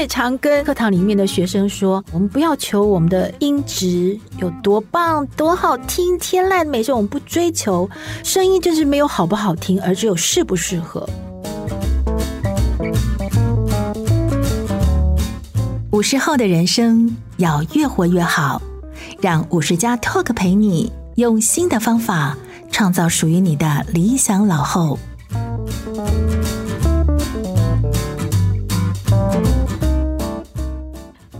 也常跟课堂里面的学生说，我们不要求我们的音质有多棒、多好听、天籁美声，我们不追求声音，就是没有好不好听，而只有适不适合。五十后的人生要越活越好，让五十加 Talk 陪你用新的方法创造属于你的理想老后。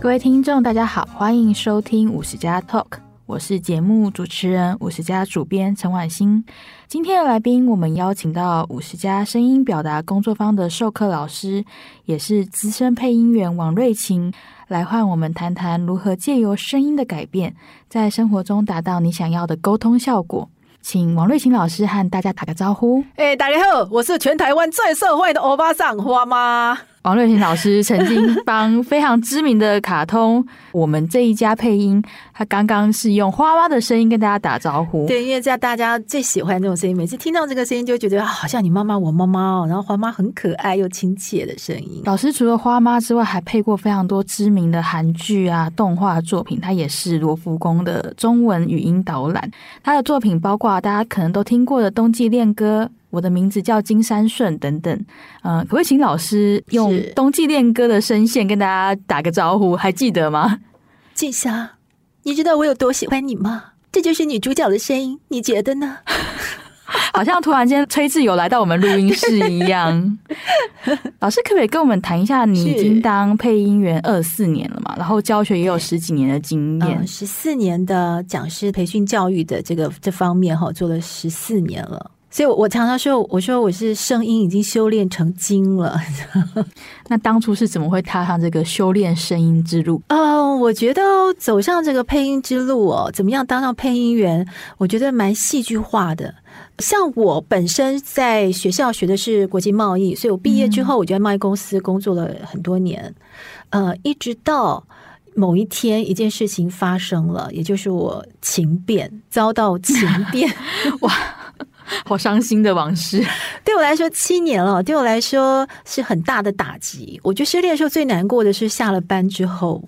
各位听众，大家好，欢迎收听五十加 Talk，我是节目主持人五十加主编陈婉欣。今天的来宾，我们邀请到五十加声音表达工作坊的授课老师，也是资深配音员王瑞琴，来和我们谈谈如何借由声音的改变，在生活中达到你想要的沟通效果。请王瑞琴老师和大家打个招呼。哎，大家好，我是全台湾最社会的欧巴桑花妈。王瑞琴老师曾经帮非常知名的卡通 《我们这一家》配音，他刚刚是用花妈的声音跟大家打招呼。对，因为在大家最喜欢这种声音，每次听到这个声音就觉得好像你妈妈、我妈妈哦。然后花妈很可爱又亲切的声音。老师除了花妈之外，还配过非常多知名的韩剧啊、动画作品。他也是罗浮宫的中文语音导览。他的作品包括大家可能都听过的《冬季恋歌》。我的名字叫金山顺，等等，嗯、呃，可不可以请老师用《冬季恋歌》的声线跟大家打个招呼？还记得吗？静香，你知道我有多喜欢你吗？这就是女主角的声音，你觉得呢？好像突然间崔志友来到我们录音室一样。老师，可不可以跟我们谈一下？你已经当配音员二四年了嘛？然后教学也有十几年的经验，十四、嗯、年的讲师培训教育的这个这方面哈，做了十四年了。所以，我常常说，我说我是声音已经修炼成精了。那当初是怎么会踏上这个修炼声音之路？哦，我觉得走上这个配音之路哦，怎么样当上配音员？我觉得蛮戏剧化的。像我本身在学校学的是国际贸易，所以我毕业之后，我就在贸易公司工作了很多年。嗯、呃，一直到某一天，一件事情发生了，也就是我情变，遭到情变，哇！好伤心的往事，对我来说七年了，对我来说是很大的打击。我觉得失恋的时候最难过的是下了班之后，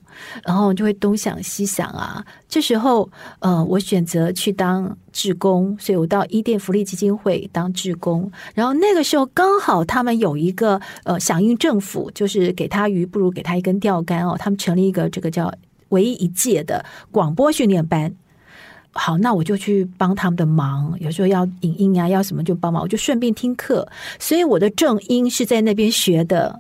然后就会东想西想啊。这时候，呃，我选择去当志工，所以我到伊甸福利基金会当志工。然后那个时候刚好他们有一个呃响应政府，就是给他鱼不如给他一根钓竿哦。他们成立一个这个叫唯一一届的广播训练班。好，那我就去帮他们的忙。有时候要影音啊，要什么就帮忙，我就顺便听课。所以我的正音是在那边学的。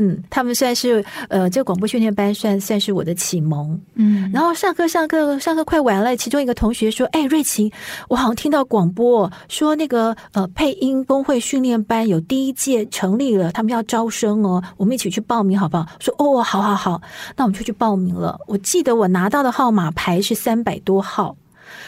嗯，他们算是呃，这个广播训练班算算是我的启蒙。嗯，然后上课上课上课快完了，其中一个同学说：“哎，瑞琴，我好像听到广播说那个呃配音工会训练班有第一届成立了，他们要招生哦，我们一起去报名好不好？”说：“哦，好好好，那我们就去报名了。”我记得我拿到的号码牌是三百多号。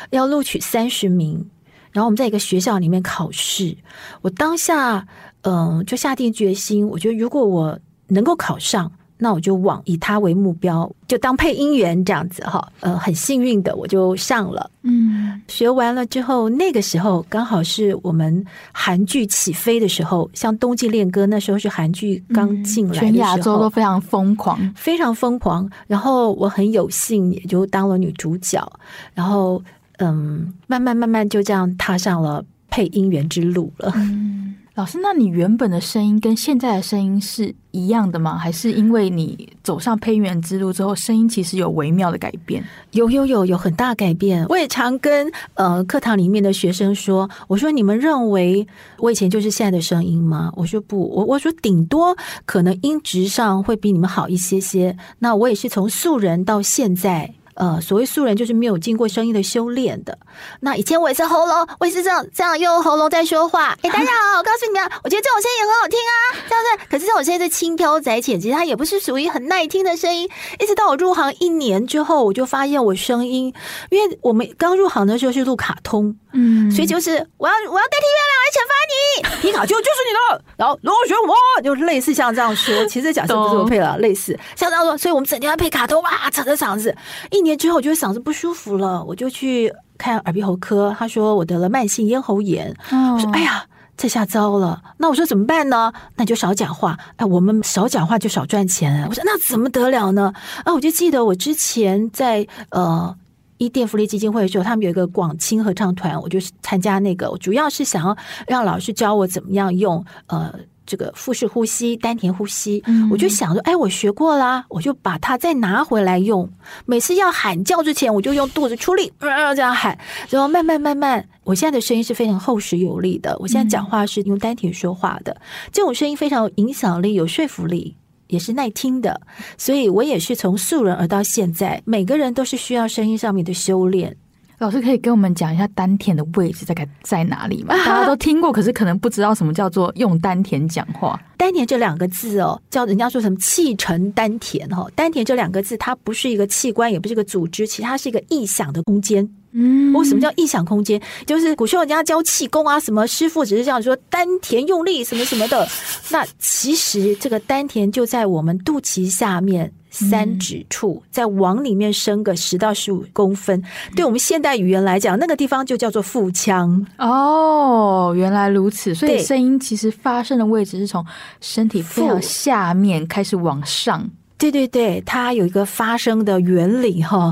要录取三十名，然后我们在一个学校里面考试。我当下，嗯、呃，就下定决心，我觉得如果我能够考上。那我就往以他为目标，就当配音员这样子哈。呃，很幸运的我就上了。嗯，学完了之后，那个时候刚好是我们韩剧起飞的时候，像《冬季恋歌》那时候是韩剧刚进来的时候，全亚洲都非常疯狂，非常疯狂。然后我很有幸也就当了女主角，然后嗯，慢慢慢慢就这样踏上了配音员之路了。嗯老师，那你原本的声音跟现在的声音是一样的吗？还是因为你走上配音员之路之后，声音其实有微妙的改变？有有有有很大改变。我也常跟呃课堂里面的学生说，我说你们认为我以前就是现在的声音吗？我说不，我我说顶多可能音质上会比你们好一些些。那我也是从素人到现在。呃，所谓素人就是没有经过声音的修炼的。那以前我也是喉咙，我也是这样这样用喉咙在说话。哎，大家好，我告诉你们，我觉得这种声音也很好听啊，这样子。可是这种声音是轻飘窄浅，其实它也不是属于很耐听的声音。一直到我入行一年之后，我就发现我声音，因为我们刚入行的时候是录卡通，嗯，所以就是我要我要代替月亮来惩罚你，皮卡丘就是你的，然后螺旋我就类似像这样说，其实假设不是我配了，类似像这样说，所以我们整天要配卡通哇，扯着嗓子。一年之后，我觉得嗓子不舒服了，我就去看耳鼻喉科，他说我得了慢性咽喉炎，我说哎呀。这下糟了，那我说怎么办呢？那就少讲话。哎，我们少讲话就少赚钱。我说那怎么得了呢？啊，我就记得我之前在呃伊甸福利基金会的时候，他们有一个广青合唱团，我就参加那个，我主要是想要让老师教我怎么样用呃。这个腹式呼吸、丹田呼吸，我就想说，哎，我学过啦，我就把它再拿回来用。每次要喊叫之前，我就用肚子出力，呃，这样喊，然后慢慢慢慢，我现在的声音是非常厚实有力的。我现在讲话是用丹田说话的，这种声音非常有影响力、有说服力，也是耐听的。所以我也是从素人而到现在，每个人都是需要声音上面的修炼。老师可以跟我们讲一下丹田的位置大概在哪里吗？大家都听过，可是可能不知道什么叫做用丹田讲话。丹田这两个字哦，叫人家说什么气沉丹田哈。丹田这两个字，它不是一个器官，也不是一个组织，其实它是一个意想的空间。嗯，我什么叫意想空间？就是古时候人家教气功啊，什么师傅只是这样说丹田用力什么什么的。那其实这个丹田就在我们肚脐下面。三指处，再往里面伸个十到十五公分，对我们现代语言来讲，那个地方就叫做腹腔。哦，原来如此，所以声音其实发声的位置是从身体非常下面开始往上。对对对，它有一个发声的原理哈，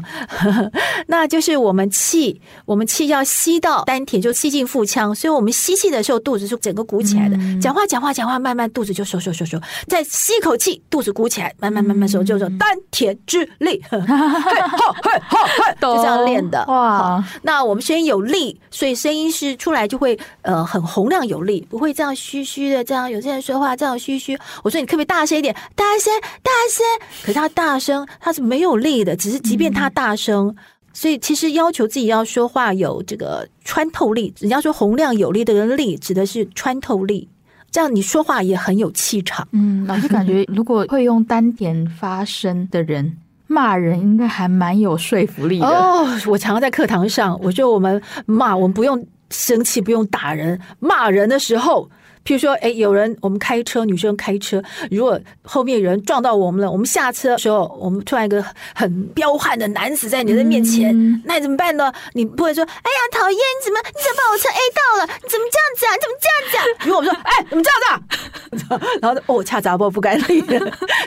那就是我们气，我们气要吸到丹田，就吸进腹腔，所以我们吸气的时候，肚子是整个鼓起来的。嗯、讲话讲话讲话，慢慢肚子就收收收收，再吸一口气，肚子鼓起来，慢慢慢慢收，就说丹田之力，嘿吼嘿吼嘿，就这样练的。哇，那我们声音有力，所以声音是出来就会呃很洪亮有力，不会这样虚虚的，这样有些人说话这样虚虚。我说你特别大声一点，大声大声。可是他大声，他是没有力的。只是即便他大声，嗯、所以其实要求自己要说话有这个穿透力。人家说洪亮有力的人力，指的是穿透力。这样你说话也很有气场。嗯，老师感觉如果会用丹田发声的人骂人，应该还蛮有说服力的。哦，我常常在课堂上，我说我们骂，我们不用生气，不用打人，骂人的时候。譬如说，哎，有人我们开车，女生开车，如果后面有人撞到我们了，我们下车的时候，我们突然一个很彪悍的男子在你的面前，嗯、那你怎么办呢？你不会说，哎呀，讨厌，你怎么你怎么把我车 A 到了？你怎么这样子啊？你怎么这样子啊？如果我们说，哎，怎么这样子啊？然后哦，恰杂不不该理，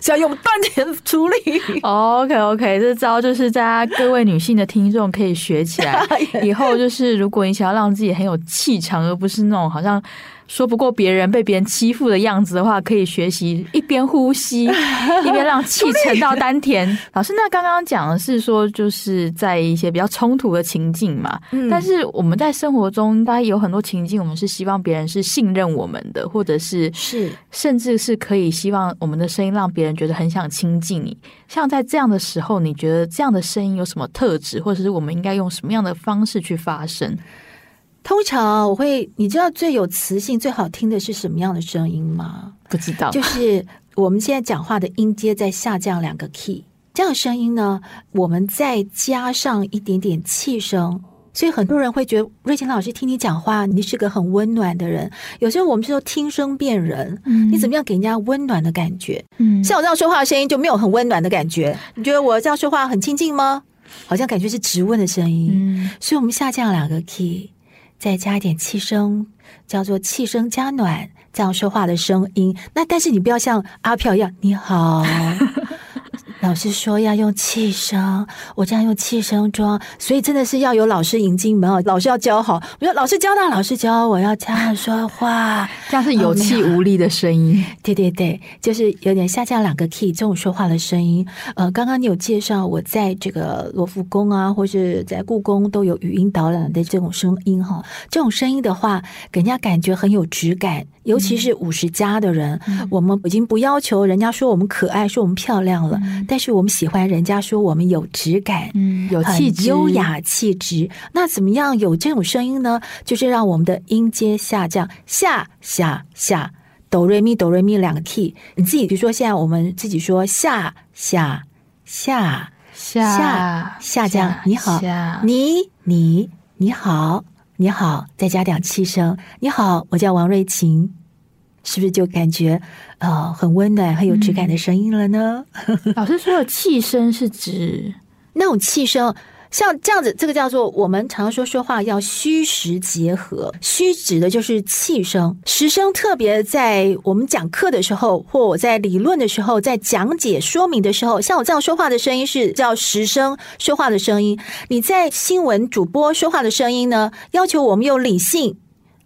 是要用丹田处理。OK OK，这招就是大家各位女性的听众可以学起来，以后就是如果你想要让自己很有气场，而不是那种好像。说不过别人被别人欺负的样子的话，可以学习一边呼吸 一边让气沉到丹田。老师，那刚刚讲的是说，就是在一些比较冲突的情境嘛。嗯。但是我们在生活中，应该有很多情境，我们是希望别人是信任我们的，或者是是甚至是可以希望我们的声音让别人觉得很想亲近你。像在这样的时候，你觉得这样的声音有什么特质，或者是我们应该用什么样的方式去发声？通常我会，你知道最有磁性、最好听的是什么样的声音吗？不知道，就是我们现在讲话的音阶在下降两个 key，这样的声音呢，我们再加上一点点气声，所以很多人会觉得瑞琴老师听你讲话，你是个很温暖的人。有时候我们说听声辨人，嗯，你怎么样给人家温暖的感觉？嗯，像我这样说话的声音就没有很温暖的感觉。你觉得我这样说话很亲近吗？好像感觉是直问的声音。嗯，所以我们下降两个 key。再加一点气声，叫做气声加暖，这样说话的声音。那但是你不要像阿飘一样，你好。老师说要用气声，我这样用气声装，所以真的是要有老师引进门啊！老师要教好，我说老师教他，老师教我要这样说话，这样是有气无力的声音。哦，对对对，就是有点下降两个 key 这种说话的声音。呃，刚刚你有介绍我在这个罗浮宫啊，或是在故宫都有语音导览的这种声音哈，这种声音的话，给人家感觉很有质感。尤其是五十加的人，嗯，我们已经不要求人家说我们可爱，说我们漂亮了，嗯，但是我们喜欢人家说我们有质感，嗯，有气质，优雅气质。那怎么样有这种声音呢？就是让我们的音阶下降，下下下，哆瑞咪哆瑞咪两个 key。你自己比如说，现在我们自己说下下下下下下降，你好，你你你好。你好，再加点气声。你好，我叫王瑞琴，是不是就感觉呃很温暖、很有质感的声音了呢？嗯、老师说的气声是指那种气声。像这样子，这个叫做我们常说说话要虚实结合。虚指的就是气声，实声特别在我们讲课的时候，或我在理论的时候，在讲解说明的时候，像我这样说话的声音是叫实声说话的声音。你在新闻主播说话的声音呢，要求我们有理性。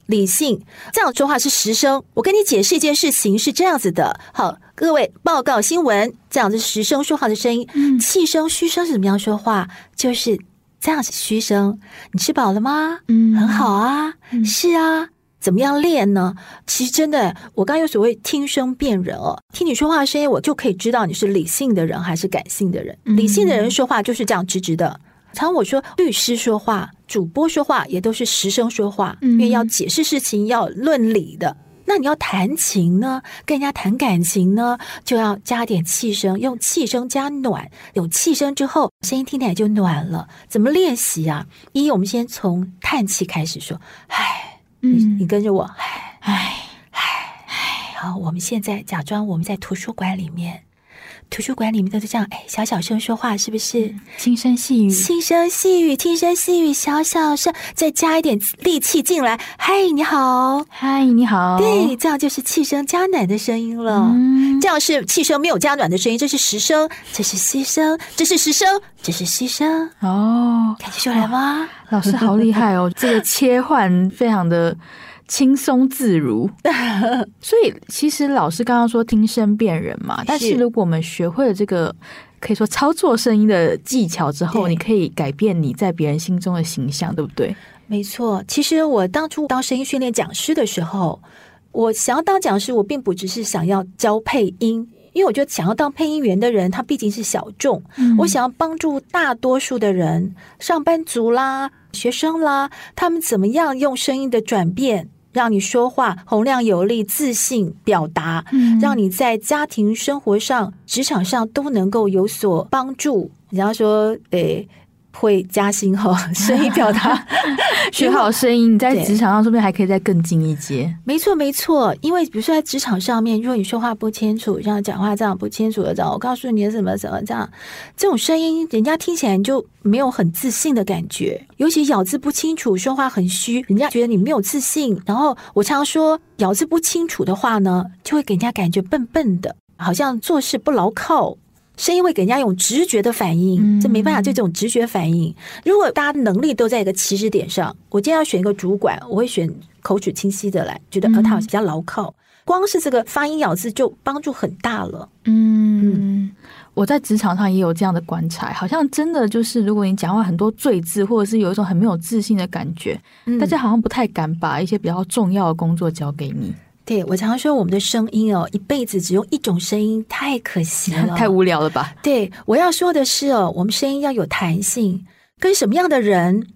理性这样说话是实声。我跟你解释一件事情是这样子的。好，各位报告新闻，这样子实声说话的声音。嗯，气声虚声是怎么样说话？就是这样子虚声。你吃饱了吗？嗯，很好啊。嗯，是啊。怎么样练呢？其实真的，我刚刚有所谓听声辨人哦。听你说话的声音，我就可以知道你是理性的人还是感性的人。理性的人说话就是这样直直的。常我说，律师说话、主播说话也都是实声说话，因为要解释事情、要论理的。那你要弹琴呢，跟人家谈感情呢，就要加点气声，用气声加暖。有气声之后，声音听起来就暖了。怎么练习啊？一，我们先从叹气开始说，唉，你你跟着我，唉唉唉唉。好，我们现在假装我们在图书馆里面。图书馆里面都是这样，哎，小小声说话，是不是？轻声细语，轻声细语，轻声细语，小小声，再加一点力气进来。嗨，你好，嗨，你好。对，这样就是气声加暖的声音了。嗯，这样是气声没有加暖的声音，这是实声，这是虚声，这是实声，这是虚声。哦，感觉出来吗？老师好厉害哦，这个切换非常的。轻松自如，所以其实老师刚刚说听声辨人嘛，但是如果我们学会了这个可以说操作声音的技巧之后，你可以改变你在别人心中的形象，对不对？没错，其实我当初当声音训练讲师的时候，我想要当讲师，我并不只是想要教配音，因为我觉得想要当配音员的人，他毕竟是小众，嗯、我想要帮助大多数的人，上班族啦、学生啦，他们怎么样用声音的转变。让你说话洪亮有力、自信表达，嗯，让你在家庭生活上、职场上都能够有所帮助。人家说，诶。会加薪哈，声音表达 学好声音，你在职场上说不定还可以再更进一阶。没错，没错，因为比如说在职场上面，如果你说话不清楚，像讲话这样不清楚的这样，我告诉你怎么怎么这样，这种声音人家听起来就没有很自信的感觉。尤其咬字不清楚，说话很虚，人家觉得你没有自信。然后我常说，咬字不清楚的话呢，就会给人家感觉笨笨的，好像做事不牢靠。声音会给人家一种直觉的反应，这没办法，就这种直觉反应。如果大家能力都在一个起始点上，我今天要选一个主管，我会选口齿清晰的来，觉得呃他比较牢靠。光是这个发音咬字就帮助很大了。嗯，我在职场上也有这样的观察，好像真的就是，如果你讲话很多赘字，或者是有一种很没有自信的感觉，大家好像不太敢把一些比较重要的工作交给你。对，我常常说，我们的声音哦，一辈子只用一种声音，太可惜了，太无聊了吧？对，我要说的是哦，我们声音要有弹性，跟什么样的人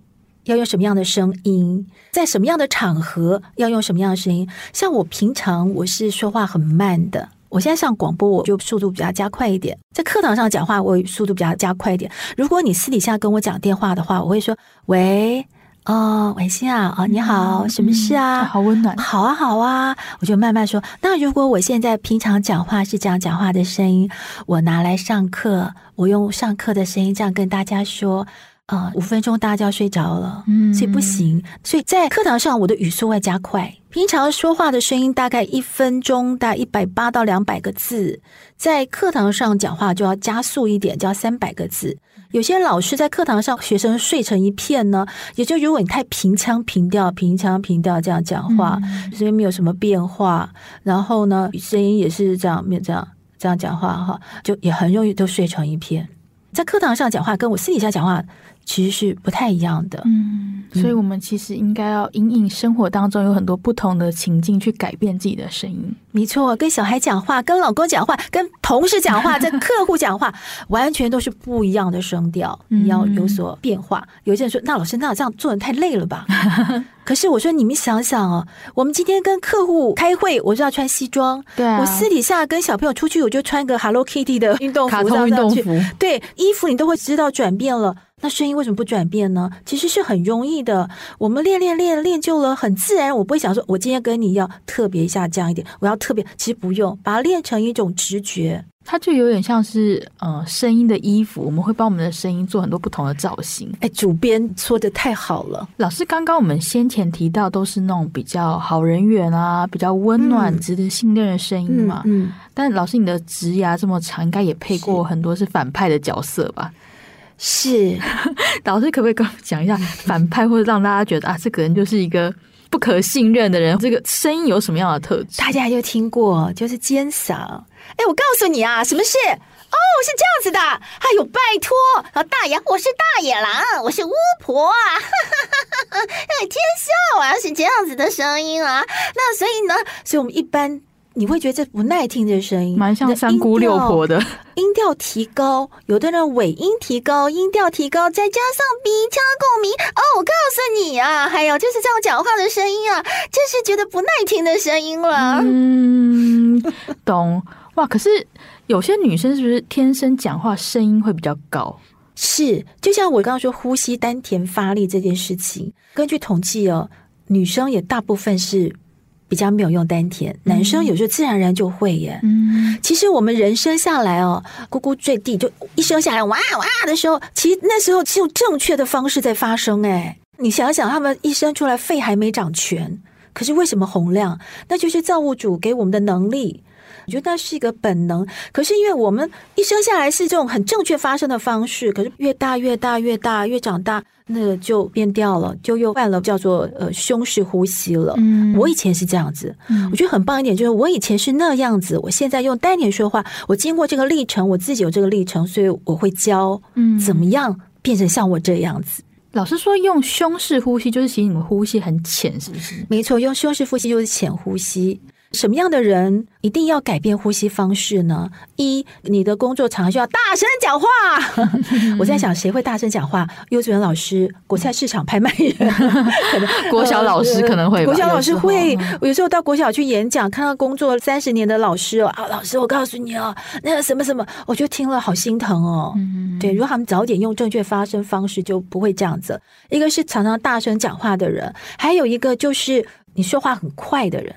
要用什么样的声音，在什么样的场合要用什么样的声音。像我平常我是说话很慢的，我现在上广播，我就速度比较加快一点；在课堂上讲话，我速度比较加快一点。如果你私底下跟我讲电话的话，我会说喂。哦，婉心啊，哦，你好，什么事啊？嗯、好温暖，好啊，好啊，我就慢慢说。那如果我现在平常讲话是这样讲话的声音，我拿来上课，我用上课的声音这样跟大家说，呃，五分钟大家就要睡着了，嗯，所以不行。所以在课堂上，我的语速会加快。平常说话的声音大概一分钟大概一百八到两百个字，在课堂上讲话就要加速一点，就要三百个字。有些老师在课堂上，学生睡成一片呢，也就如果你太平腔平调、平腔平调这样讲话，声音没有什么变化，然后呢，声音也是这样，没有这样这样讲话哈，就也很容易都睡成一片。在课堂上讲话，跟我私底下讲话。其实是不太一样的，嗯，所以我们其实应该要因应生活当中有很多不同的情境去改变自己的声音。没错，跟小孩讲话，跟老公讲话，跟同事讲话，跟客户讲话，完全都是不一样的声调，你要有所变化。嗯、有些人说：“那老师，那这样做人太累了吧？” 可是我说：“你们想想哦，我们今天跟客户开会，我就要穿西装，对、啊，我私底下跟小朋友出去，我就穿个 Hello Kitty 的运动服，卡通运动服，对，衣服你都会知道转变了。”那声音为什么不转变呢？其实是很容易的。我们练练练练就了，很自然。我不会想说，我今天跟你要特别下降一点，我要特别。其实不用，把它练成一种直觉。它就有点像是呃声音的衣服，我们会帮我们的声音做很多不同的造型。哎，主编说的太好了。老师刚刚我们先前提到都是那种比较好人缘啊，比较温暖、值得信任的声音嘛。嗯。嗯，但老师，你的职涯这么长，应该也配过很多是反派的角色吧？是，老师可不可以跟我讲一下 反派，或者让大家觉得啊，这个人就是一个不可信任的人？这个声音有什么样的特质？大家有听过，就是尖嗓。哎，我告诉你啊，什么事？哦，是这样子的。哎呦，拜托，啊大爷，我是大野狼，我是巫婆啊！哎，天笑啊，是这样子的声音啊。那所以呢，所以我们一般。你会觉得这不耐听的声音，蛮像三姑六婆的。音调提高，有的人尾音提高，音调提高，再加上鼻腔共鸣。哦，我告诉你啊，还有就是这样讲话的声音啊，就是觉得不耐听的声音了。嗯，懂 哇。可是有些女生是不是天生讲话声音会比较高？是，就像我刚刚说呼吸丹田发力这件事情，根据统计哦，女生也大部分是。比较没有用丹田，男生有时候自然而然就会耶。嗯，其实我们人生下来哦，咕咕坠地就一生下来哇哇的时候，其实那时候只有正确的方式在发生哎。你想想，他们一生出来肺还没长全，可是为什么洪亮？那就是造物主给我们的能力。我觉得那是一个本能，可是因为我们一生下来是这种很正确发生的方式，可是越大越大越大越长大，那个就变掉了，就又换了叫做呃胸式呼吸了。嗯，我以前是这样子，我觉得很棒一点，就是我以前是那样子，我现在用丹田说话，我经过这个历程，我自己有这个历程，所以我会教嗯怎么样变成像我这样子。老师说用胸式呼吸，就是其实你们呼吸很浅，是不是？没错，用胸式呼吸就是浅呼吸。什么样的人一定要改变呼吸方式呢？一，你的工作常需要大声讲话。我在想，谁会大声讲话？幼稚园老师、国菜市场拍卖员，可 能国小老师可能会。国小老师会，我有时候到国小去演讲，看到工作三十年的老师哦，啊，老师，我告诉你哦，那个什么什么，我就听了好心疼哦。对，如果他们早点用正确发声方式，就不会这样子。一个是常常大声讲话的人，还有一个就是你说话很快的人。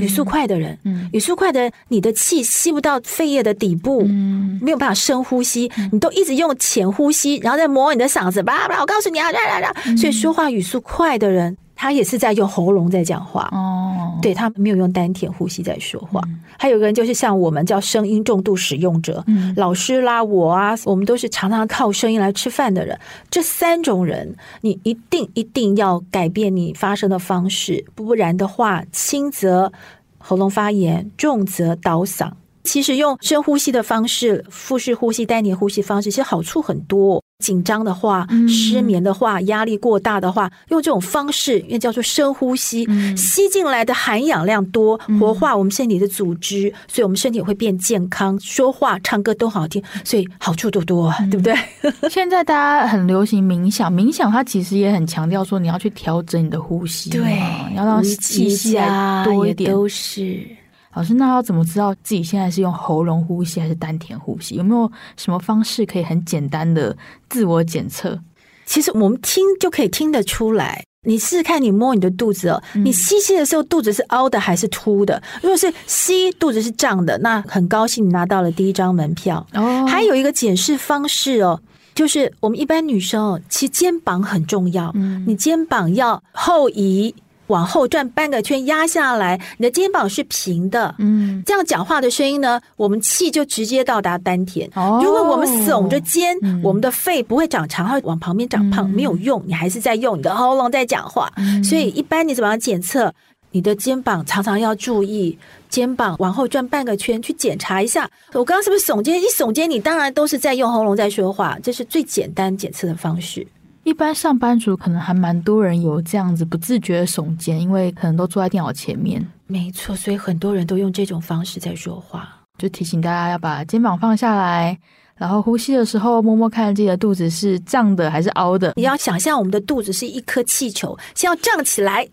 语速快的人，嗯、语速快的人，你的气吸不到肺叶的底部，嗯、没有办法深呼吸，你都一直用浅呼吸，然后再磨你的嗓子，叭叭，我告诉你啊，啦啦啦，所以说话语速快的人。他也是在用喉咙在讲话哦，对，他没有用丹田呼吸在说话。嗯、还有个人就是像我们叫声音重度使用者，嗯、老师啦，我啊，我们都是常常靠声音来吃饭的人。这三种人，你一定一定要改变你发声的方式，不然的话，轻则喉咙发炎，重则倒嗓。其实用深呼吸的方式，腹式呼吸、丹田呼吸方式，其实好处很多。紧张的话、失眠的话、压力过大的话，用这种方式，因为叫做深呼吸，吸进来的含氧量多，活化我们身体的组织，所以我们身体会变健康，说话、唱歌都好听，所以好处多多，对不对？现在大家很流行冥想，冥想它其实也很强调说你要去调整你的呼吸，对，要让气息多一点，都是。老师，那要怎么知道自己现在是用喉咙呼吸还是丹田呼吸？有没有什么方式可以很简单的自我检测？其实我们听就可以听得出来。你试试看，你摸你的肚子哦，你吸气的时候肚子是凹的还是凸的？如果是吸，肚子是胀的，那很高兴你拿到了第一张门票。哦，还有一个检视方式哦，就是我们一般女生哦，其实肩膀很重要。嗯，你肩膀要后移。往后转半个圈压下来，你的肩膀是平的。嗯，这样讲话的声音呢，我们气就直接到达丹田。哦，如果我们耸着肩，嗯、我们的肺不会长长，会往旁边长胖，嗯、没有用。你还是在用你的喉咙在讲话。嗯、所以一般你怎么样检测？你的肩膀常常要注意，肩膀往后转半个圈去检查一下。我刚刚是不是耸肩？一耸肩，你当然都是在用喉咙在说话，这是最简单检测的方式。一般上班族可能还蛮多人有这样子不自觉的耸肩，因为可能都坐在电脑前面。没错，所以很多人都用这种方式在说话。就提醒大家要把肩膀放下来，然后呼吸的时候摸摸看自己的肚子是胀的还是凹的。你要想象我们的肚子是一颗气球，先要胀起来。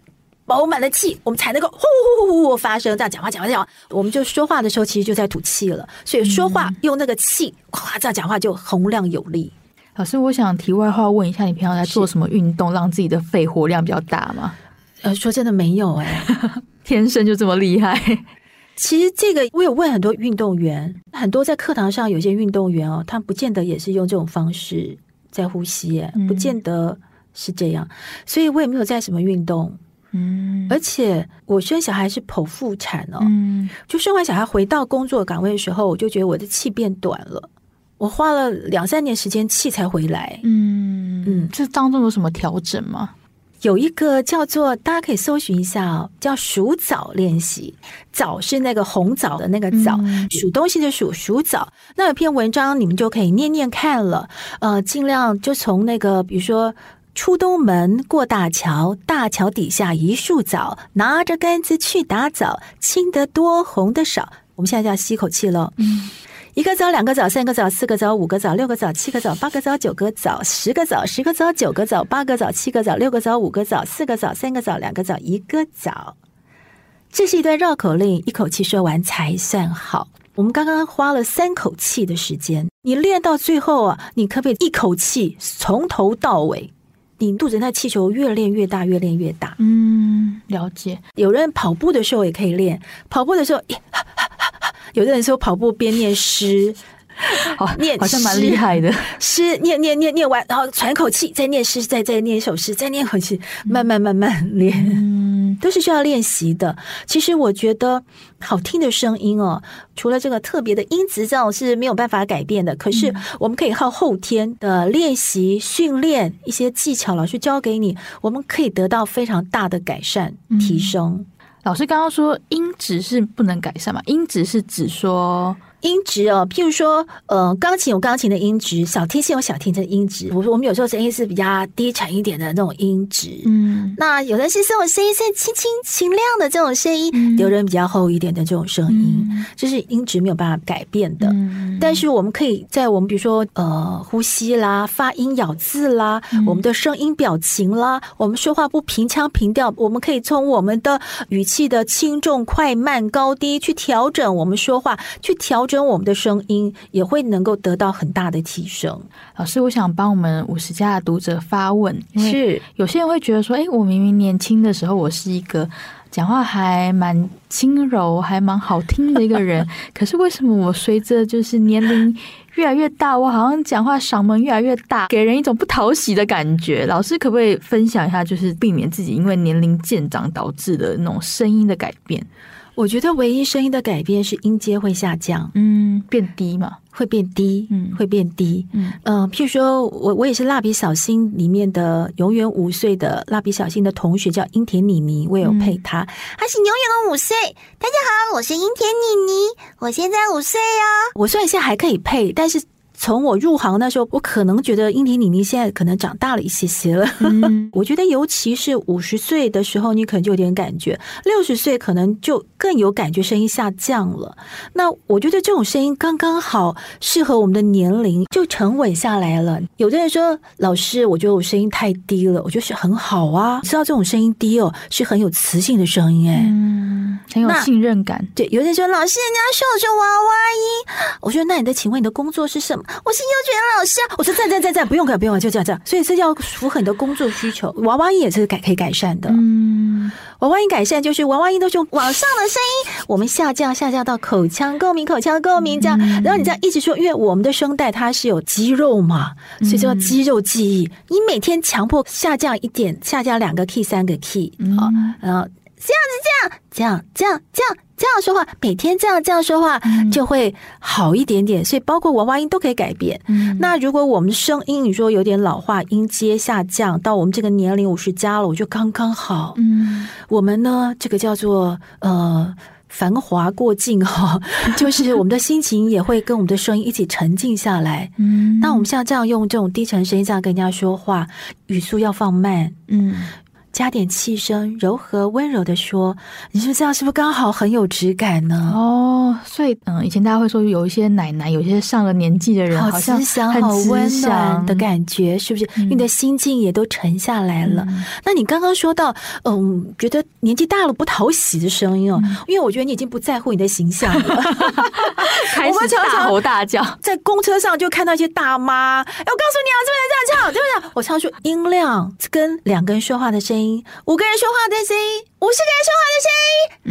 饱满的气，我们才能够呼呼呼呼呼发声。这样讲话，讲话，讲话，我们就说话的时候，其实就在吐气了。所以说话用那个气，咵，这样讲话就洪亮有力。老师，我想题外话问一下，你平常在做什么运动，让自己的肺活量比较大吗？呃，说真的没有哎、欸，天生就这么厉害。其实这个我有问很多运动员，很多在课堂上有些运动员哦，他们不见得也是用这种方式在呼吸，哎，不见得是这样。所以我也没有在什么运动。嗯，而且我生小孩是剖腹产哦，嗯，就生完小孩回到工作岗位的时候，我就觉得我的气变短了，我花了两三年时间气才回来。嗯嗯，这当中有什么调整吗？有一个叫做大家可以搜寻一下哦，叫数枣练习，枣是那个红枣的那个枣，嗯、数东西的数，数枣。那有篇文章你们就可以念念看了，呃，尽量就从那个比如说。出东门过大桥，大桥底下一树枣，拿着杆子去打枣，青的多，红的少。我们现在就要吸口气了。嗯，一个枣，两个枣，三个枣，四个枣，五个枣，六个枣，七个枣，八个枣，九个枣，十个枣，十个枣，九个枣，八个枣，七个枣，六个枣，五个枣，四个枣，三个枣，两个枣，一个枣。这是一段绕口令，一口气说完才算好。我们刚刚花了三口气的时间，你练到最后啊，你可不可以一口气从头到尾？你肚子那气球越练越大，越练越大。嗯，了解。有人跑步的时候也可以练，跑步的时候，有的人说跑步边念诗，好，念好像蛮厉害的。诗念念念念完，然后喘口气，再念诗，再再念一首诗，再念口气，慢慢慢慢练。嗯都是需要练习的。其实我觉得好听的声音哦，除了这个特别的音质，这种是没有办法改变的。可是我们可以靠后天的练习、训练一些技巧，老师教给你，我们可以得到非常大的改善、提升。嗯，老师刚刚说音质是不能改善嘛？音质是指说。音质哦，譬如说，呃，钢琴有钢琴的音质，小提琴有小提琴的音质。我说我们有时候声音是比较低沉一点的那种音质，嗯，那有的是这种声音是轻轻清亮的这种声音，嗯、有人比较厚一点的这种声音，嗯、就是音质没有办法改变的。嗯、但是我们可以在我们比如说呃呼吸啦、发音咬字啦、嗯、我们的声音表情啦，我们说话不平腔平调，我们可以从我们的语气的轻重快慢高低去调整我们说话，去调。跟我们的声音也会能够得到很大的提升。老师，我想帮我们五十加的读者发问，是有些人会觉得说，哎，我明明年轻的时候，我是一个讲话还蛮轻柔、还蛮好听的一个人，可是为什么我随着就是年龄越来越大，我好像讲话嗓门越来越大，给人一种不讨喜的感觉？老师可不可以分享一下，就是避免自己因为年龄渐长导致的那种声音的改变？我觉得唯一声音的改变是音阶会下降，嗯，变低嘛，会变低，嗯，会变低，嗯，呃，譬如说我我也是蜡笔小新里面的永远五岁的蜡笔小新的同学叫樱田妮妮，我有配他，他、嗯、是永远的五岁。大家好，我是樱田妮妮，我现在五岁哦。我虽然现在还可以配，但是。从我入行那时候，我可能觉得英婷妮妮现在可能长大了一些些了。嗯、我觉得尤其是五十岁的时候，你可能就有点感觉；六十岁可能就更有感觉，声音下降了。那我觉得这种声音刚刚好适合我们的年龄，就沉稳下来了。有的人说：“老师，我觉得我声音太低了。”我觉得是很好啊，知道这种声音低哦，是很有磁性的声音哎，嗯，很有信任感。对，有的人说：“老师，人家说我是娃娃音。”我说：“那你的，请问你的工作是什么？”我是幼稚园老师啊。我说赞赞赞赞，不用改，不用改，就这样这样。所以这要符合你的工作需求。娃娃音也是改可以改善的。嗯，娃娃音改善就是娃娃音都是用往上的声音，我们下降下降到口腔共鸣，口腔共鸣这样。然后你这样一直说，因为我们的声带它是有肌肉嘛，所以叫肌肉记忆。你每天强迫下降一点，下降两个 key 三个 key，好，然后这样子这样这样这样这样。这样说话，每天这样这样说话就会好一点点。嗯、所以包括娃娃音都可以改变。嗯、那如果我们声音你说有点老化，音阶下降到我们这个年龄五十加了，我就刚刚好。嗯，我们呢，这个叫做呃繁华过境哈，就是我们的心情也会跟我们的声音一起沉静下来。嗯，那我们像这样用这种低沉声音这样跟人家说话，语速要放慢。嗯。加点气声，柔和温柔的说，你说这样是不是刚好很有质感呢？哦，所以嗯，以前大家会说有一些奶奶，有一些上了年纪的人，好慈祥、好温暖的感觉，是不是？嗯、你的心境也都沉下来了。嗯、那你刚刚说到，嗯，觉得年纪大了不讨喜的声音哦，嗯、因为我觉得你已经不在乎你的形象了，开始大吼大叫，在公车上就看到一些大妈，哎，我告诉你啊，这边这样唱，对不对？我唱出音量跟两个人说话的声音。五个人说话的声音，五十个人说话的声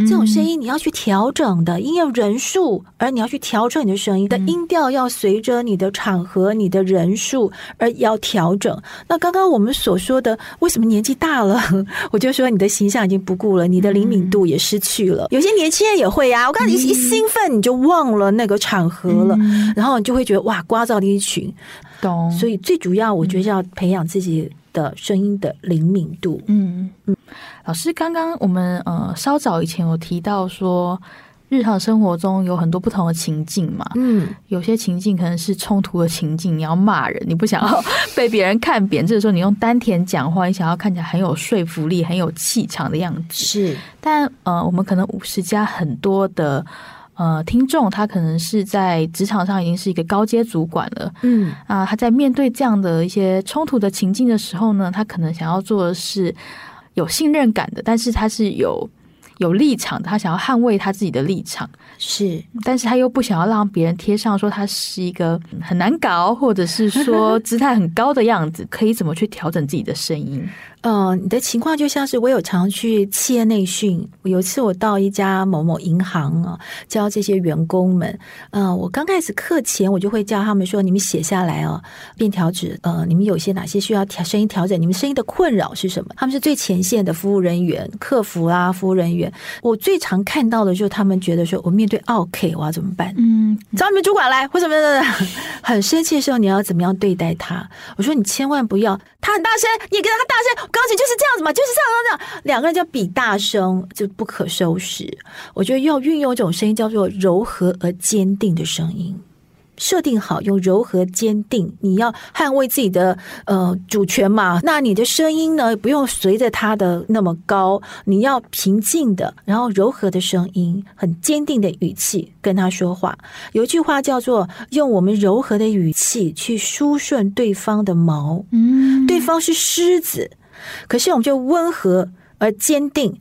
音，这种声音你要去调整的，因为人数，而你要去调整你的声音的音调，要随着你的场合、你的人数而要调整。那刚刚我们所说的，为什么年纪大了，我就说你的形象已经不顾了，你的灵敏度也失去了。有些年轻人也会呀、啊，我刚才一一兴奋，你就忘了那个场合了，然后你就会觉得哇，聒噪的一群。懂。所以最主要，我觉得要培养自己。的声音的灵敏度，嗯嗯，老师，刚刚我们呃稍早以前有提到说，日常生活中有很多不同的情境嘛，嗯，有些情境可能是冲突的情境，你要骂人，你不想要被别人看扁，这个时候你用丹田讲话，你想要看起来很有说服力、很有气场的样子，是，但呃，我们可能五十加很多的。呃，听众他可能是在职场上已经是一个高阶主管了，嗯啊，他在面对这样的一些冲突的情境的时候呢，他可能想要做的是有信任感的，但是他是有有立场的，他想要捍卫他自己的立场，是，但是他又不想要让别人贴上说他是一个很难搞，或者是说 姿态很高的样子，可以怎么去调整自己的声音？呃，你的情况就像是我有常去企业内训。有一次我到一家某某银行啊，教这些员工们。呃，我刚开始课前我就会教他们说：你们写下来哦，便条纸。呃，你们有些哪些需要调声音调整？你们声音的困扰是什么？他们是最前线的服务人员、客服啊，服务人员。我最常看到的就是他们觉得说，我面对 OK，我要怎么办？嗯，找你们主管来，或什么的，很生气的时候，你要怎么样对待他？我说你千万不要，他很大声，你跟他大声。钢琴就是这样子嘛，就是这样这样，两个人就比大声，就不可收拾。我觉得要运用一种声音，叫做柔和而坚定的声音。设定好用柔和坚定，你要捍卫自己的呃主权嘛。那你的声音呢，不用随着他的那么高，你要平静的，然后柔和的声音，很坚定的语气跟他说话。有一句话叫做“用我们柔和的语气去梳顺对方的毛”，嗯，对方是狮子，可是我们就温和而坚定。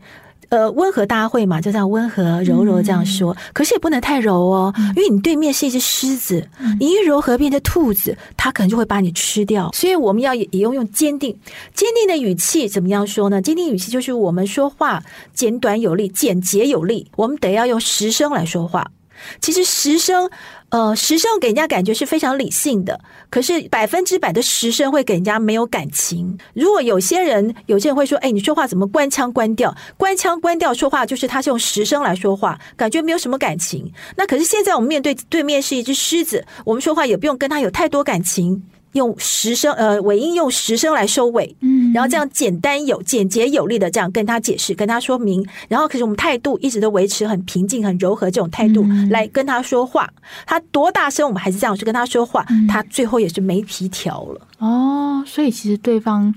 呃，温和大会嘛，就这样温和柔柔这样说，嗯、可是也不能太柔哦，嗯、因为你对面是一只狮子，嗯、你一柔和变成兔子，它可能就会把你吃掉。所以我们要也用用坚定、坚定的语气，怎么样说呢？坚定语气就是我们说话简短有力、简洁有力，我们得要用实声来说话。其实实声。呃，实声给人家感觉是非常理性的，可是百分之百的实声会给人家没有感情。如果有些人，有些人会说：“哎，你说话怎么关腔关调？关腔关调说话，就是他是用实声来说话，感觉没有什么感情。那可是现在我们面对对面是一只狮子，我们说话也不用跟他有太多感情。”用实声，呃，尾音用实声来收尾，嗯，然后这样简单有简洁有力的这样跟他解释，跟他说明，然后可是我们态度一直都维持很平静、很柔和这种态度来跟他说话。他多大声，我们还是这样去跟他说话，他最后也是没皮条了。哦，所以其实对方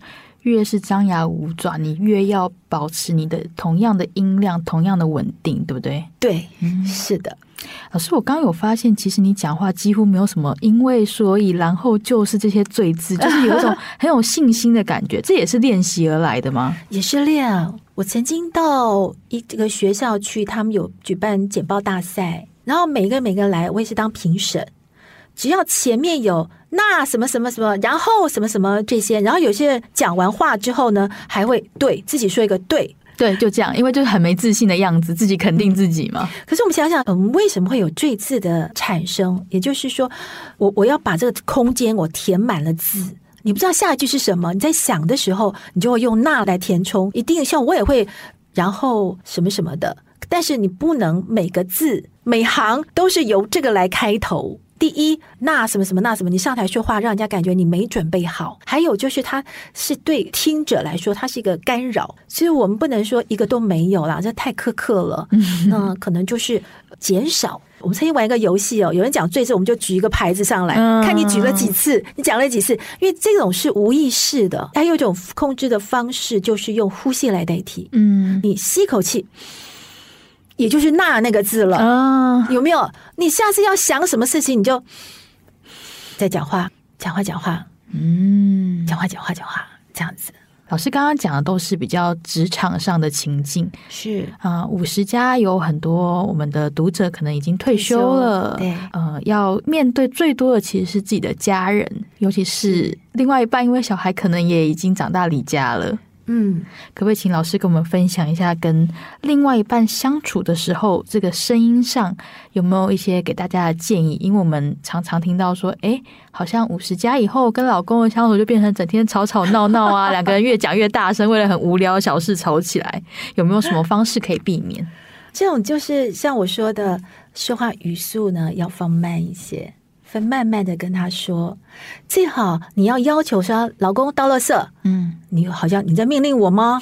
越是张牙舞爪，你越要保持你的同样的音量、同样的稳定，对不对？对，嗯，是的。老师，我刚刚有发现，其实你讲话几乎没有什么“因为”“所以”“然后”就是这些罪字，就是有一种 很有信心的感觉。这也是练习而来的吗？也是练。我曾经到一这个学校去，他们有举办简报大赛，然后每个每个来，我也是当评审。只要前面有那什么什么什么，然后什么什么这些，然后有些人讲完话之后呢，还会对自己说一个对。对，就这样，因为就是很没自信的样子，自己肯定自己嘛。可是我们想想，嗯，为什么会有赘字的产生？也就是说，我我要把这个空间我填满了字，你不知道下一句是什么，你在想的时候，你就会用那来填充。一定像我也会，然后什么什么的，但是你不能每个字每行都是由这个来开头。第一，那什么什么那什么，你上台说话，让人家感觉你没准备好。还有就是，它是对听者来说，它是一个干扰。所以我们不能说一个都没有啦，这太苛刻了。那可能就是减少。我们曾经玩一个游戏哦，有人讲最次，我们就举一个牌子上来，看你举了几次，你讲了几次。因为这种是无意识的，还有一种控制的方式，就是用呼吸来代替。嗯，你吸口气。也就是“那”那个字了。啊，有没有？你下次要想什么事情，你就在讲话，讲话，讲话，嗯，讲话，讲话，讲话，这样子。老师刚刚讲的都是比较职场上的情境，是。啊，五十加有很多我们的读者可能已经退休了，对，呃，要面对最多的其实是自己的家人，尤其是。另外一半，因为小孩可能也已经长大离家了。嗯，可不可以请老师跟我们分享一下，跟另外一半相处的时候，这个声音上有没有一些给大家的建议？因为我们常常听到说，哎，好像五十加以后跟老公的相处就变成整天吵吵闹闹啊，两个人越讲越大声，为了很无聊小事吵起来，有没有什么方式可以避免？这种就是像我说的，说话语速呢要放慢一些。分慢慢的跟他说，最好你要要求说，老公倒垃圾，嗯，你好像你在命令我吗？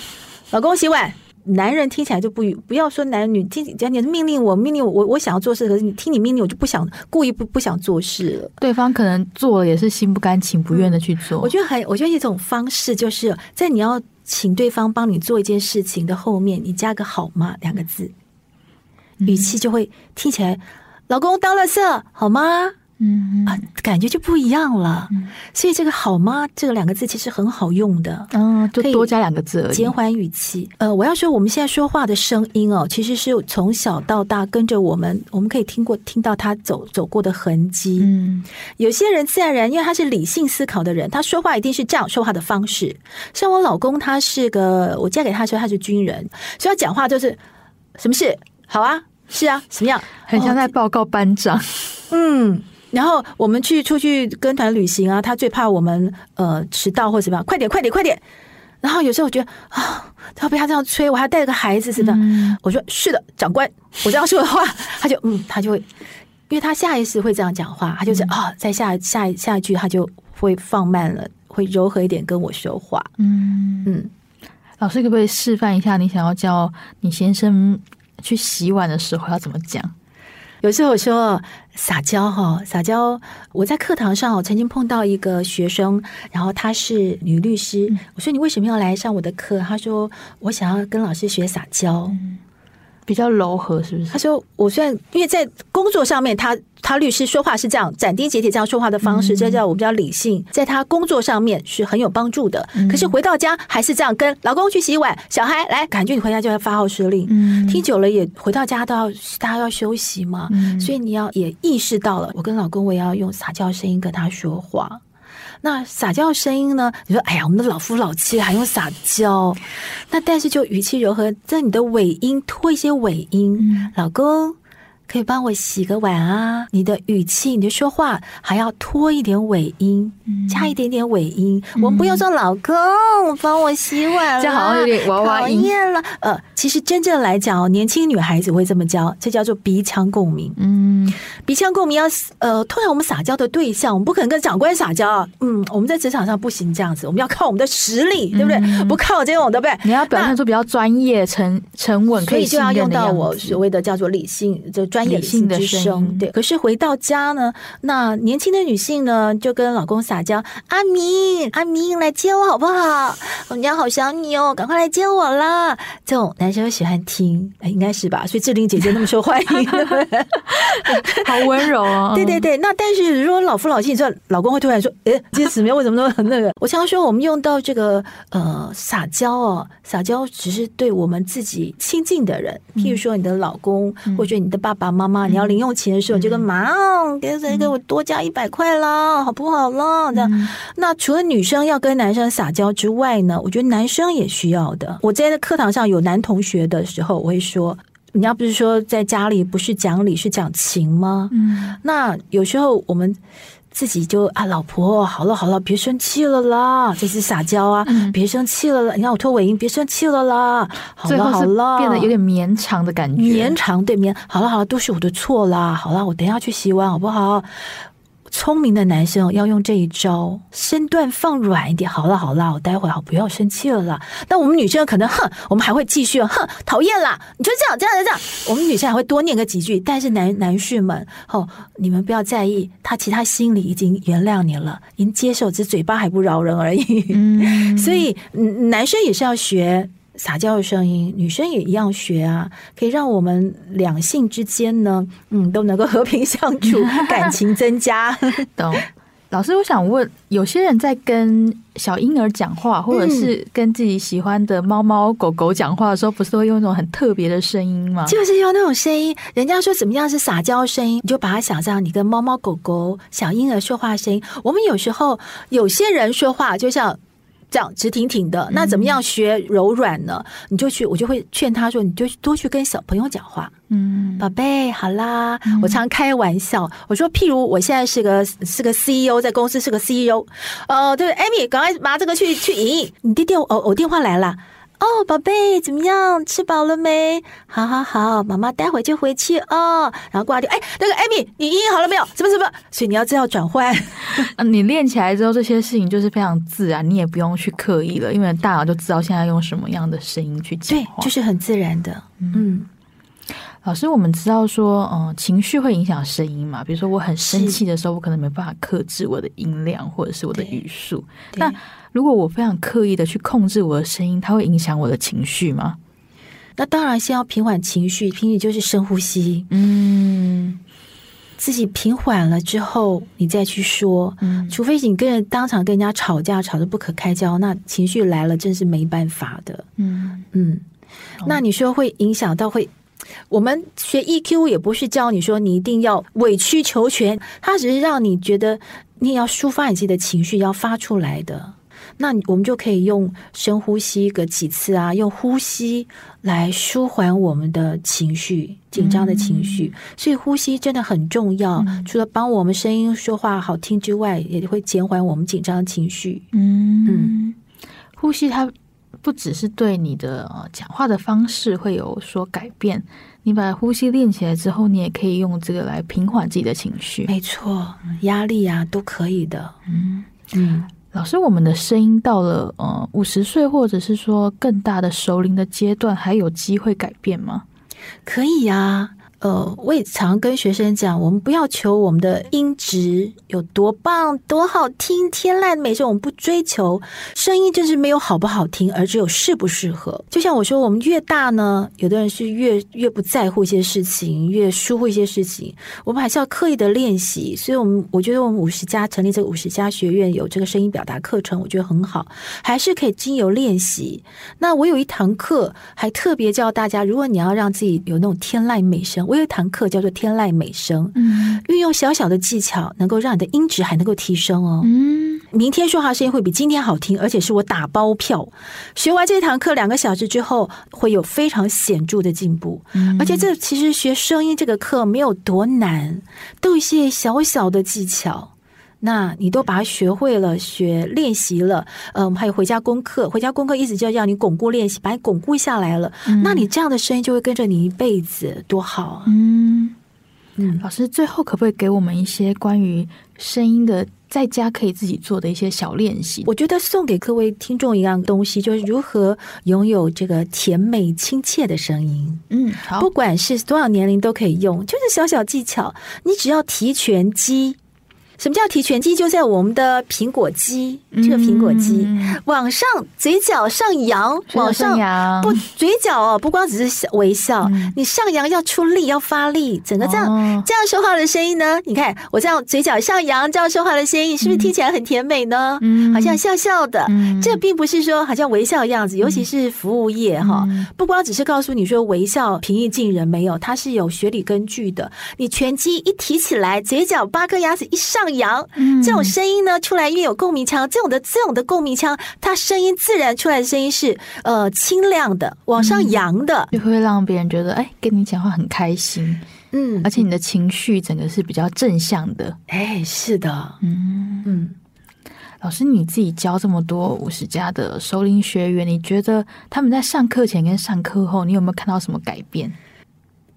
老公洗碗，男人听起来就不不要说男女听讲你命令我，命令我，我我想要做事，可是你听你命令我就不想故意不不想做事了。对方可能做了也是心不甘情不愿的去做。我觉得很，我觉得一种方式就是在你要请对方帮你做一件事情的后面，你加个好吗两个字，语气就会听起来，老公倒垃圾好吗？嗯啊，感觉就不一样了。嗯、所以这个“好吗”这个两个字其实很好用的。嗯，就多加两个字而已，减缓语气。呃，我要说，我们现在说话的声音哦，其实是从小到大跟着我们，我们可以听过听到他走走过的痕迹。嗯，有些人自然而然，因为他是理性思考的人，他说话一定是这样说话的方式。像我老公，他是个我嫁给他的时候他是军人，所以他讲话就是什么事好啊，是啊，什么样，很像在报告班长。哦、嗯。然后我们去出去跟团旅行啊，他最怕我们呃迟到或者什么样，快点快点快点。然后有时候我觉得啊，他要被他这样催，我还带着个孩子似的。嗯、我说是的，长官，我这样说的话，他就嗯，他就会，因为他下意识会这样讲话，他就是啊，在下下下一句他就会放慢了，会柔和一点跟我说话。嗯嗯，老师可不可以示范一下，你想要叫你先生去洗碗的时候要怎么讲？有时候我说撒娇哈，撒娇。我在课堂上，我曾经碰到一个学生，然后她是女律师。我说：“你为什么要来上我的课？”她说：“我想要跟老师学撒娇。”比较柔和，是不是？他说：“我虽然因为在工作上面，他他律师说话是这样斩钉截铁这样说话的方式，这叫我比较理性，在他工作上面是很有帮助的。可是回到家还是这样，跟老公去洗碗，小孩来，感觉你回家就要发号施令。听久了也回到家都要大家要休息嘛，所以你要也意识到了，我跟老公我也要用撒娇声音跟他说话。”那撒娇的声音呢？你说，哎呀，我们的老夫老妻还用撒娇？那但是就语气柔和，在你的尾音拖一些尾音，嗯、老公。可以帮我洗个碗啊！你的语气，你的说话还要拖一点尾音，嗯、加一点点尾音。嗯、我们不要说老公帮我洗碗，这好像有点娃娃音了。呃，其实真正来讲哦，年轻女孩子会这么教，这叫做鼻腔共鸣。嗯，鼻腔共鸣要呃，通常我们撒娇的对象，我们不可能跟长官撒娇啊。嗯，我们在职场上不行这样子，我们要靠我们的实力，对不对？嗯、不靠这种，对不对？你要表现出比较专业、沉沉稳，可以就要用到我所谓的叫做理性，就。专业性的声音，对。可是回到家呢，那年轻的女性呢，就跟老公撒娇：“阿明，阿明，来接我好不好？我们家好想你哦，赶快来接我啦！”这种男生喜欢听，应该是吧？所以志玲姐姐那么受欢迎，好温柔哦。对对对，那但是如果老夫老妻，你知道老公会突然说：“哎，这些姊妹为什么那么那个？”我常说，我们用到这个呃撒娇哦，撒娇只是对我们自己亲近的人，譬如说你的老公，或者你的爸爸。爸妈妈，你要零用钱的时候，就跟妈给谁给我多加一百块啦，好不好啦？这样。那除了女生要跟男生撒娇之外呢，我觉得男生也需要的。我在课堂上有男同学的时候，我会说。人家不是说在家里不是讲理是讲情吗？嗯，那有时候我们自己就啊，老婆好了好了，别生气了啦，这是撒娇啊，嗯、别生气了啦，你看我脱尾音，别生气了啦，好了好了，变得有点绵长的感觉，绵长对绵，好了好了，都是我的错啦，好了，我等一下去洗碗好不好？聪明的男生要用这一招，身段放软一点。好了好了，我待会儿好不要生气了啦。那我们女生可能哼，我们还会继续哼，讨厌啦，你就这样这样这样。我们女生还会多念个几句。但是男男士们，哦，你们不要在意，他其他心里已经原谅你了，已经接受，只嘴巴还不饶人而已。嗯，所以男生也是要学。撒娇的声音，女生也一样学啊，可以让我们两性之间呢，嗯，都能够和平相处，感情增加。懂？老师，我想问，有些人在跟小婴儿讲话，或者是跟自己喜欢的猫猫狗狗讲话的时候，不是会用一种很特别的声音吗？就是用那种声音。人家说怎么样是撒娇声音，你就把它想象你跟猫猫狗狗、小婴儿说话声音。我们有时候有些人说话就像。这样直挺挺的，那怎么样学柔软呢？嗯、你就去，我就会劝他说，你就多去跟小朋友讲话。嗯，宝贝，好啦，嗯、我常开玩笑，我说，譬如我现在是个是个 CEO，在公司是个 CEO，哦、呃，对，Amy，赶快拿这个去去影，你的电，哦我电话来了。哦，宝贝，怎么样？吃饱了没？好好好，妈妈待会就回去哦。然后挂掉。哎，那个艾米，你音好了没有？什么什么？所以你要知道转换。你练起来之后，这些事情就是非常自然，你也不用去刻意了，因为大脑就知道现在用什么样的声音去讲话，对，就是很自然的。嗯，老师，我们知道说，嗯，情绪会影响声音嘛？比如说我很生气的时候，我可能没办法克制我的音量或者是我的语速。那如果我非常刻意的去控制我的声音，它会影响我的情绪吗？那当然，先要平缓情绪，平时就是深呼吸，嗯，自己平缓了之后，你再去说。嗯，除非你跟人当场跟人家吵架，吵得不可开交，那情绪来了，真是没办法的。嗯嗯，那你说会影响到会？我们学 EQ 也不是教你说你一定要委曲求全，它只是让你觉得你也要抒发你自己的情绪，要发出来的。那我们就可以用深呼吸个几次啊，用呼吸来舒缓我们的情绪，紧张的情绪。所以呼吸真的很重要，除了帮我们声音说话好听之外，也会减缓我们紧张的情绪。嗯嗯，呼吸它不只是对你的讲话的方式会有所改变，你把呼吸练起来之后，你也可以用这个来平缓自己的情绪。没错，压力啊都可以的。嗯嗯。老师，我们的声音到了呃五十岁，或者是说更大的熟龄的阶段，还有机会改变吗？可以呀、啊。呃，我也常跟学生讲，我们不要求我们的音质有多棒、多好听、天籁美声，我们不追求声音，就是没有好不好听，而只有适不适合。就像我说，我们越大呢，有的人是越越不在乎一些事情，越疏忽一些事情，我们还是要刻意的练习。所以，我们我觉得我们五十家成立这个五十家学院，有这个声音表达课程，我觉得很好，还是可以经由练习。那我有一堂课，还特别教大家，如果你要让自己有那种天籁美声。我有一堂课叫做“天籁美声”，嗯，运用小小的技巧，能够让你的音质还能够提升哦。嗯，明天说话声音会比今天好听，而且是我打包票。学完这堂课两个小时之后，会有非常显著的进步。嗯，而且这其实学声音这个课没有多难，都有一些小小的技巧。那你都把它学会了，学练习了，嗯，还有回家功课，回家功课意思就要让你巩固练习，把你巩固下来了，嗯、那你这样的声音就会跟着你一辈子，多好啊！嗯嗯，老师最后可不可以给我们一些关于声音的在家可以自己做的一些小练习？我觉得送给各位听众一样东西，就是如何拥有这个甜美亲切的声音。嗯，好，不管是多少年龄都可以用，就是小小技巧，你只要提拳肌。什么叫提拳肌？就在我们的苹果肌，这个苹果肌、嗯、往上，嘴角上扬，往上扬。不，嘴角哦，不光只是微笑，嗯、你上扬要出力，要发力，整个这样、哦、这样说话的声音呢？你看我这样嘴角上扬，这样说话的声音，是不是听起来很甜美呢？嗯，好像笑笑的。嗯、这并不是说好像微笑的样子，尤其是服务业哈，嗯、不光只是告诉你说微笑平易近人，没有，它是有学理根据的。你拳击一提起来，嘴角八颗牙齿一上扬，嗯。这种声音呢，出来因为有共鸣腔，这种的这种的共鸣腔，它声音自然出来的声音是呃清亮的，往上扬的，就会让别人觉得哎，跟你讲话很开心，嗯，而且你的情绪整个是比较正向的，哎，是的，嗯嗯。老师，你自己教这么多五十家的收龄学员，你觉得他们在上课前跟上课后，你有没有看到什么改变？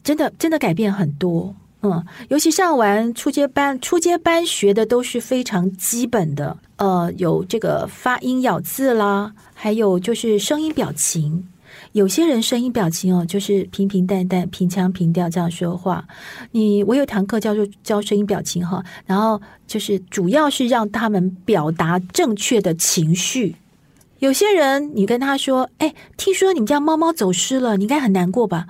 真的，真的改变很多。嗯，尤其上完初阶班，初阶班学的都是非常基本的，呃，有这个发音咬字啦，还有就是声音表情。有些人声音表情哦，就是平平淡淡、平腔平调这样说话。你我有堂课叫做教声音表情哈，然后就是主要是让他们表达正确的情绪。有些人你跟他说，哎，听说你们家猫猫走失了，你应该很难过吧？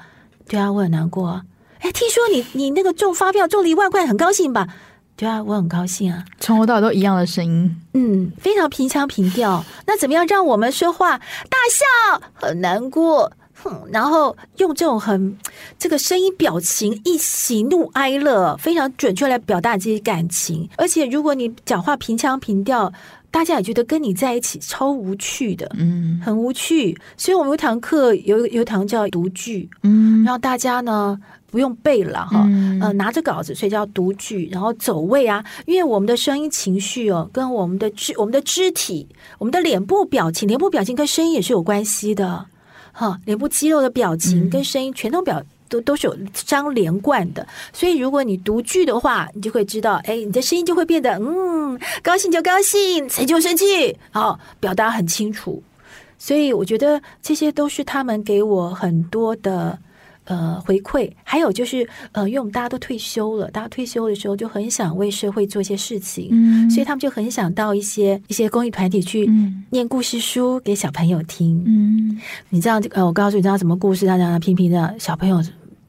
对啊，我很难过啊。哎，听说你你那个中发票中了一万块，很高兴吧？对啊，我很高兴啊。从头到尾都一样的声音，嗯，非常平腔平调。那怎么样让我们说话大笑很难过？哼，然后用这种很这个声音表情，一喜怒哀乐，非常准确来表达这些感情。而且如果你讲话平腔平调，大家也觉得跟你在一起超无趣的，嗯，很无趣。所以我们有堂课有有堂叫读剧，嗯，让大家呢。不用背了哈，嗯、呃，拿着稿子，所以叫读句，然后走位啊，因为我们的声音情绪哦，跟我们的肢、我们的肢体、我们的脸部表情，脸部表情跟声音也是有关系的，哈，脸部肌肉的表情跟声音全都表都都是有相连贯的，所以如果你读句的话，你就会知道，哎，你的声音就会变得嗯，高兴就高兴，生气就生气，好，表达很清楚，所以我觉得这些都是他们给我很多的。呃，回馈还有就是，呃，因为我们大家都退休了，大家退休的时候就很想为社会做一些事情，嗯，所以他们就很想到一些一些公益团体去念故事书给小朋友听，嗯，你这样，呃，我告诉你，知道什么故事？他讲的平平的小朋友。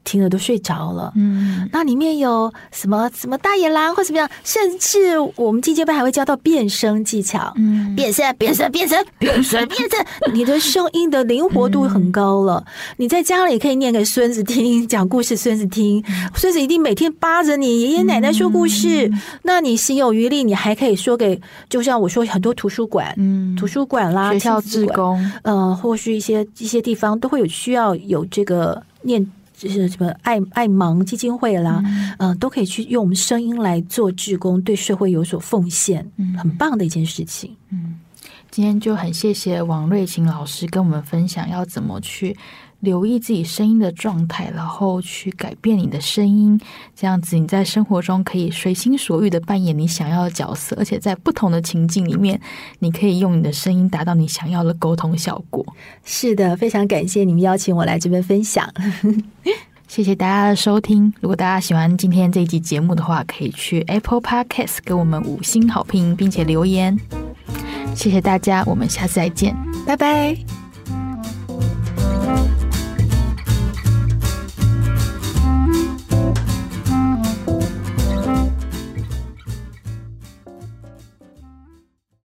听了都睡着了，嗯，那里面有什么什么大野狼或怎么样，甚至我们进阶班还会教到变声技巧，嗯，变声变声变声变声变声，你的声音的灵活度很高了。嗯、你在家里可以念给孙子听，讲故事孙子听，孙子一定每天扒着你爷爷奶奶说故事。嗯、那你心有余力，你还可以说给，就像我说很多图书馆，嗯，图书馆啦，学校志工，嗯、呃，或是一些一些地方都会有需要有这个念。就是什么爱爱盲基金会啦，嗯、呃，都可以去用我们声音来做志工，对社会有所奉献，嗯，很棒的一件事情。嗯，今天就很谢谢王瑞琴老师跟我们分享要怎么去。留意自己声音的状态，然后去改变你的声音，这样子你在生活中可以随心所欲的扮演你想要的角色，而且在不同的情境里面，你可以用你的声音达到你想要的沟通效果。是的，非常感谢你们邀请我来这边分享，谢谢大家的收听。如果大家喜欢今天这一集节目的话，可以去 Apple Podcast 给我们五星好评，并且留言。谢谢大家，我们下次再见，拜拜。